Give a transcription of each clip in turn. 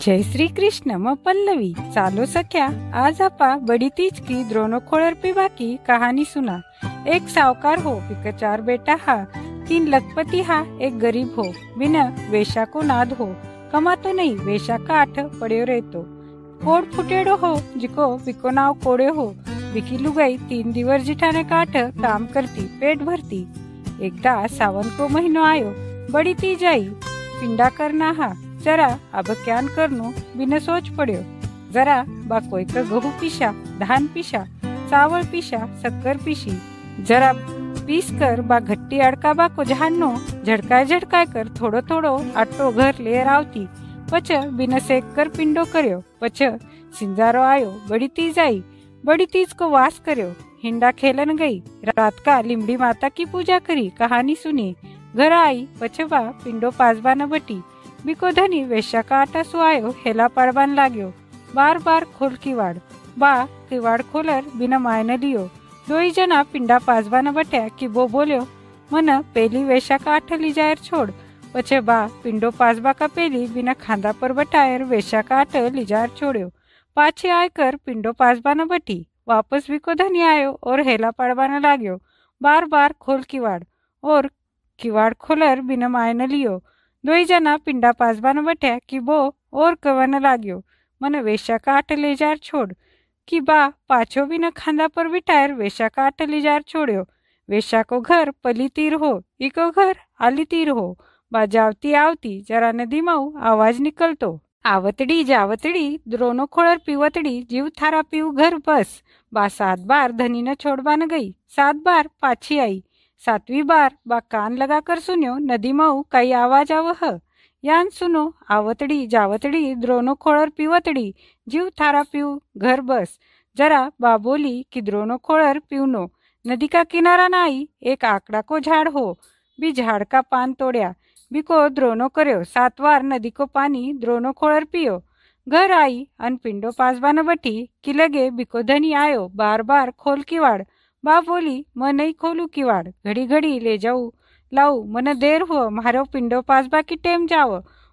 जय श्री कृष्ण म पल्लवी. चालो सख्या आज आपा बड़ी तीच की द्रोणो खोळर बाकी कहाणी कहानी सुना. एक सावकार हो पिक चार बेटा हा. तीन लखपती हा एक गरीब हो. बिना वेशा को नाद हो. कमा तो नहीं वेशा का आठ पड्यो रेतो. कोड फुटेडो हो जिको विको नाव कोड़े हो. विकी लुगाई तीन दिवर जिठाने काठ काम करती पेट भरती. एकदा सावन को महीनो आयो. बड़ी ती जाई पिंडा करना हा. जरा अब क्यान करनो बिन सोच पड्यो. जरा बा कोई का गहू पिशा धान पिशा चावल पिशा शक्कर पिशी. जरा पीस कर बा घट्टी अड़का बा को जहानो झड़काय झड़काय कर थोड़ो थोड़ो आटो घर लेर आवती पछ बिन सेक कर पिंडो कर्यो. पछ सिंजारो आयो बड़ी तीज आई बड़ी तीज को वास कर्यो. हिंडा खेलन गई. रात का लिमड़ी माता की पूजा करी कहानी सुनी. घर आई पछवा पिंडो पासबा न बटी. बिको धनी वेश्या का आटा सुआयो हेला पड़बान लाग्यो बार बार खोल किवाड़. बा किवाड़ खोलर बिना मायने लियो दोई जना पिंडा पासबा न बट्या कि वो बोल्यो मन पेली वेश्या का आठ ली जायर छोड़. पछे बा पिंडो पासबा का पेली बिना खांदा पर बटायर वेश्या का आठ ली जायर छोड़्यो. पाछे आयकर पिंडो पासबा न बटी. वापस विको धनी आयो और हेला पड़बा न लाग्यो बार बार खोल किवाड़ और किवाड़ खोलर बिना मायने लियो दोई जना पिंडा पासबान बट्या कि बो और कवन लाग्यो मन वेश्या का आट ले जार छोड़ कि बा पाछो भी न खांदा पर बिठायर वेश्या का आट ले जार छोड़्यो वेश्या को घर पली तीर हो इको घर आली तीर हो बा जावती आवती जरा नदी माऊ आवाज निकलतो आवतडी जावतडी द्रोनो खोळर सातवी बार सातवीं बार बा कान लगाकर सुन्यो नदी माऊ काही आवाज आवह. यान सुनो आवतडी जावतडी द्रोणो खोळर पिवतडी जीव थारा पिऊ घर बस. जरा बा बोली द्रोणो खोळर पिवनो नदी का किनारा नाही एक आकड़ा को झाड़ हो. बी झाड़ का पान तोड्या. बिको द्रोणो कर्यो सातवार नदी को पानी द्रोनो खोळर पियो. घर आई अन पिंडो पासबान बठी की लगे बिको धनी आयो बार बार खोल किवाड़ बा बोली म नहीं खोलू किवाड़ घड़ी घड़ी ले जाऊ लाऊ मन देर हो मारो पिंडो पासबा की टेम जाव.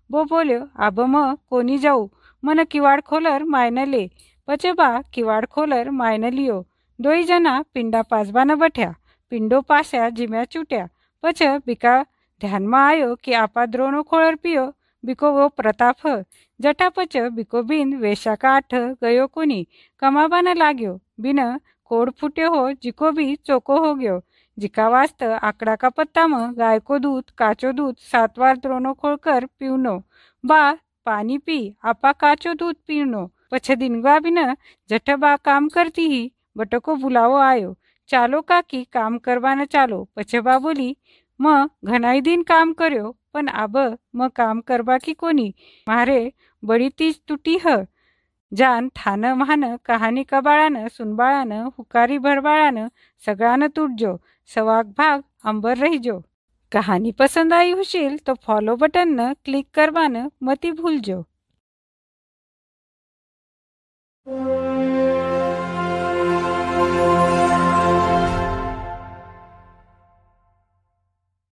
बो बोल्यो आब म कोनी जाऊ मन किवाड़ खोलर मायन ले पचे बा किवाड़ खोलर मायन लियो. दोई जना पिंडा पासबा न बठ्या पिंडो पास्या जिम्या चुट्या. पछ बिका ध्यानमा आयो की आपा द्रोणो खोळर पियो बिको वो प्रताप. जटा पच बिको बिन वेशा का आठ गयो कोनी कमाबा न लाग्यो बिन कोड फुट्यो हो जिको भी चोको हो गयो जिका वास्त आकड़ा का पत्ता म गाय को दूध काचो दूध सात बार द्रोनो खोलकर पीवनो बा पानी पी आपा काचो दूध पीवनो पछ दिनगा बिन जठ बा काम करती ही बटको बुलावो आयो चालो काकी काम करवा न चालो पछ बा बोली म घनाई दिन काम કર્યો પણ આબ म काम करवा की कोनी मारे बड़ी तीज तुटी ह जान ठान महान कहाणी कबाळानं सुनबाळानं हुकारी भरबाळानं सगळ्यानं तुटजो सवाक भाग अंबर रहीजो कहानी पसंद आई हुशील तो फॉलो बटन न क्लिक करवानं मती भूलजो